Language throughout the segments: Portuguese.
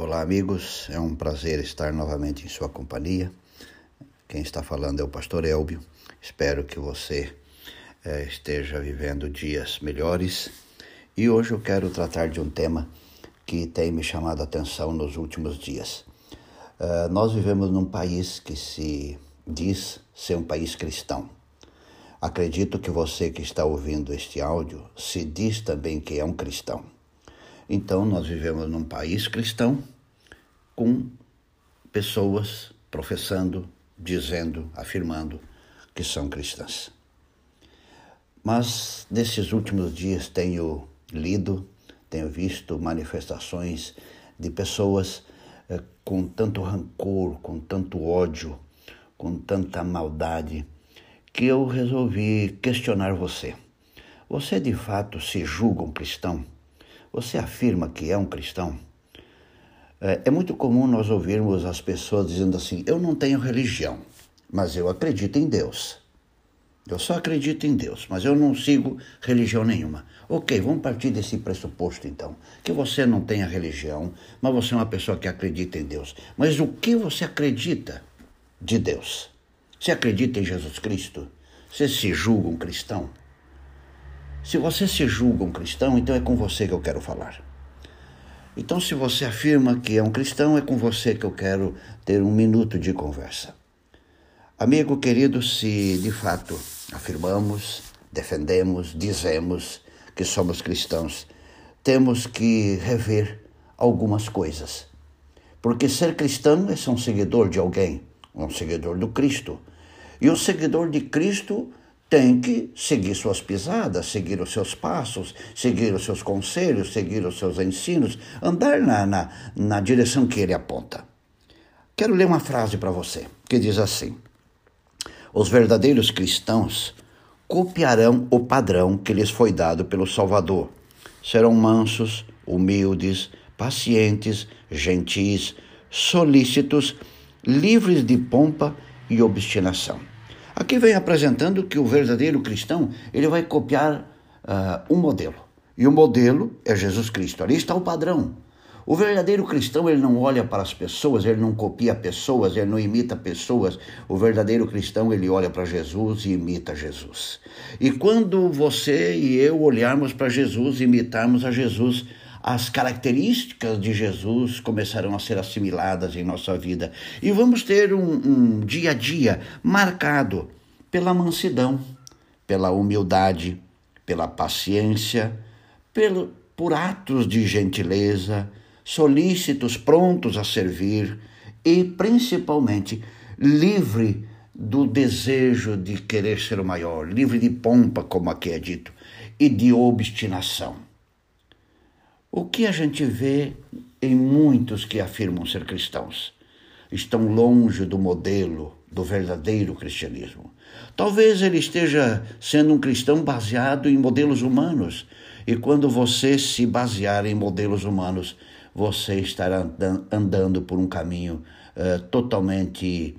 Olá, amigos. É um prazer estar novamente em sua companhia. Quem está falando é o pastor Elbio. Espero que você é, esteja vivendo dias melhores. E hoje eu quero tratar de um tema que tem me chamado a atenção nos últimos dias. Uh, nós vivemos num país que se diz ser um país cristão. Acredito que você que está ouvindo este áudio se diz também que é um cristão. Então, nós vivemos num país cristão com pessoas professando, dizendo, afirmando que são cristãs. Mas nesses últimos dias tenho lido, tenho visto manifestações de pessoas eh, com tanto rancor, com tanto ódio, com tanta maldade, que eu resolvi questionar você. Você de fato se julga um cristão? Você afirma que é um cristão? É, é muito comum nós ouvirmos as pessoas dizendo assim: Eu não tenho religião, mas eu acredito em Deus. Eu só acredito em Deus, mas eu não sigo religião nenhuma. Ok, vamos partir desse pressuposto então. Que você não tenha religião, mas você é uma pessoa que acredita em Deus. Mas o que você acredita de Deus? Você acredita em Jesus Cristo? Você se julga um cristão? Se você se julga um cristão, então é com você que eu quero falar. Então, se você afirma que é um cristão, é com você que eu quero ter um minuto de conversa. Amigo querido, se de fato afirmamos, defendemos, dizemos que somos cristãos, temos que rever algumas coisas. Porque ser cristão é ser um seguidor de alguém, um seguidor do Cristo. E o seguidor de Cristo tem que seguir suas pisadas, seguir os seus passos, seguir os seus conselhos, seguir os seus ensinos, andar na, na, na direção que ele aponta. Quero ler uma frase para você que diz assim: Os verdadeiros cristãos copiarão o padrão que lhes foi dado pelo Salvador. Serão mansos, humildes, pacientes, gentis, solícitos, livres de pompa e obstinação. Aqui vem apresentando que o verdadeiro cristão ele vai copiar uh, um modelo. E o modelo é Jesus Cristo. Ali está o padrão. O verdadeiro cristão ele não olha para as pessoas, ele não copia pessoas, ele não imita pessoas. O verdadeiro cristão ele olha para Jesus e imita Jesus. E quando você e eu olharmos para Jesus, imitarmos a Jesus, as características de Jesus começarão a ser assimiladas em nossa vida e vamos ter um, um dia a dia marcado pela mansidão, pela humildade, pela paciência, pelo, por atos de gentileza, solícitos, prontos a servir e principalmente livre do desejo de querer ser o maior, livre de pompa, como aqui é dito, e de obstinação. O que a gente vê em muitos que afirmam ser cristãos? Estão longe do modelo do verdadeiro cristianismo. Talvez ele esteja sendo um cristão baseado em modelos humanos, e quando você se basear em modelos humanos, você estará andando por um caminho uh, totalmente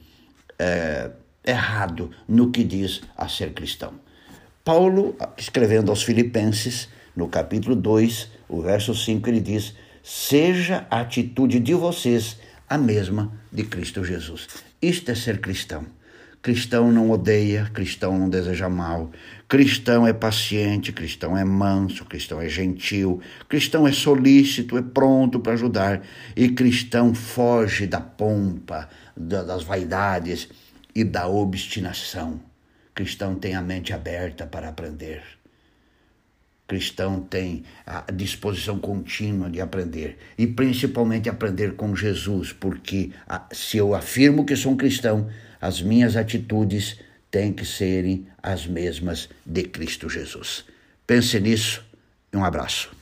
uh, errado no que diz a ser cristão. Paulo, escrevendo aos Filipenses, no capítulo 2, o verso 5, ele diz: Seja a atitude de vocês a mesma de Cristo Jesus. Isto é ser cristão. Cristão não odeia, cristão não deseja mal, cristão é paciente, cristão é manso, cristão é gentil, cristão é solícito, é pronto para ajudar, e cristão foge da pompa, das vaidades e da obstinação. Cristão tem a mente aberta para aprender cristão tem a disposição contínua de aprender e principalmente aprender com Jesus, porque se eu afirmo que sou um cristão, as minhas atitudes têm que serem as mesmas de Cristo Jesus. Pense nisso e um abraço.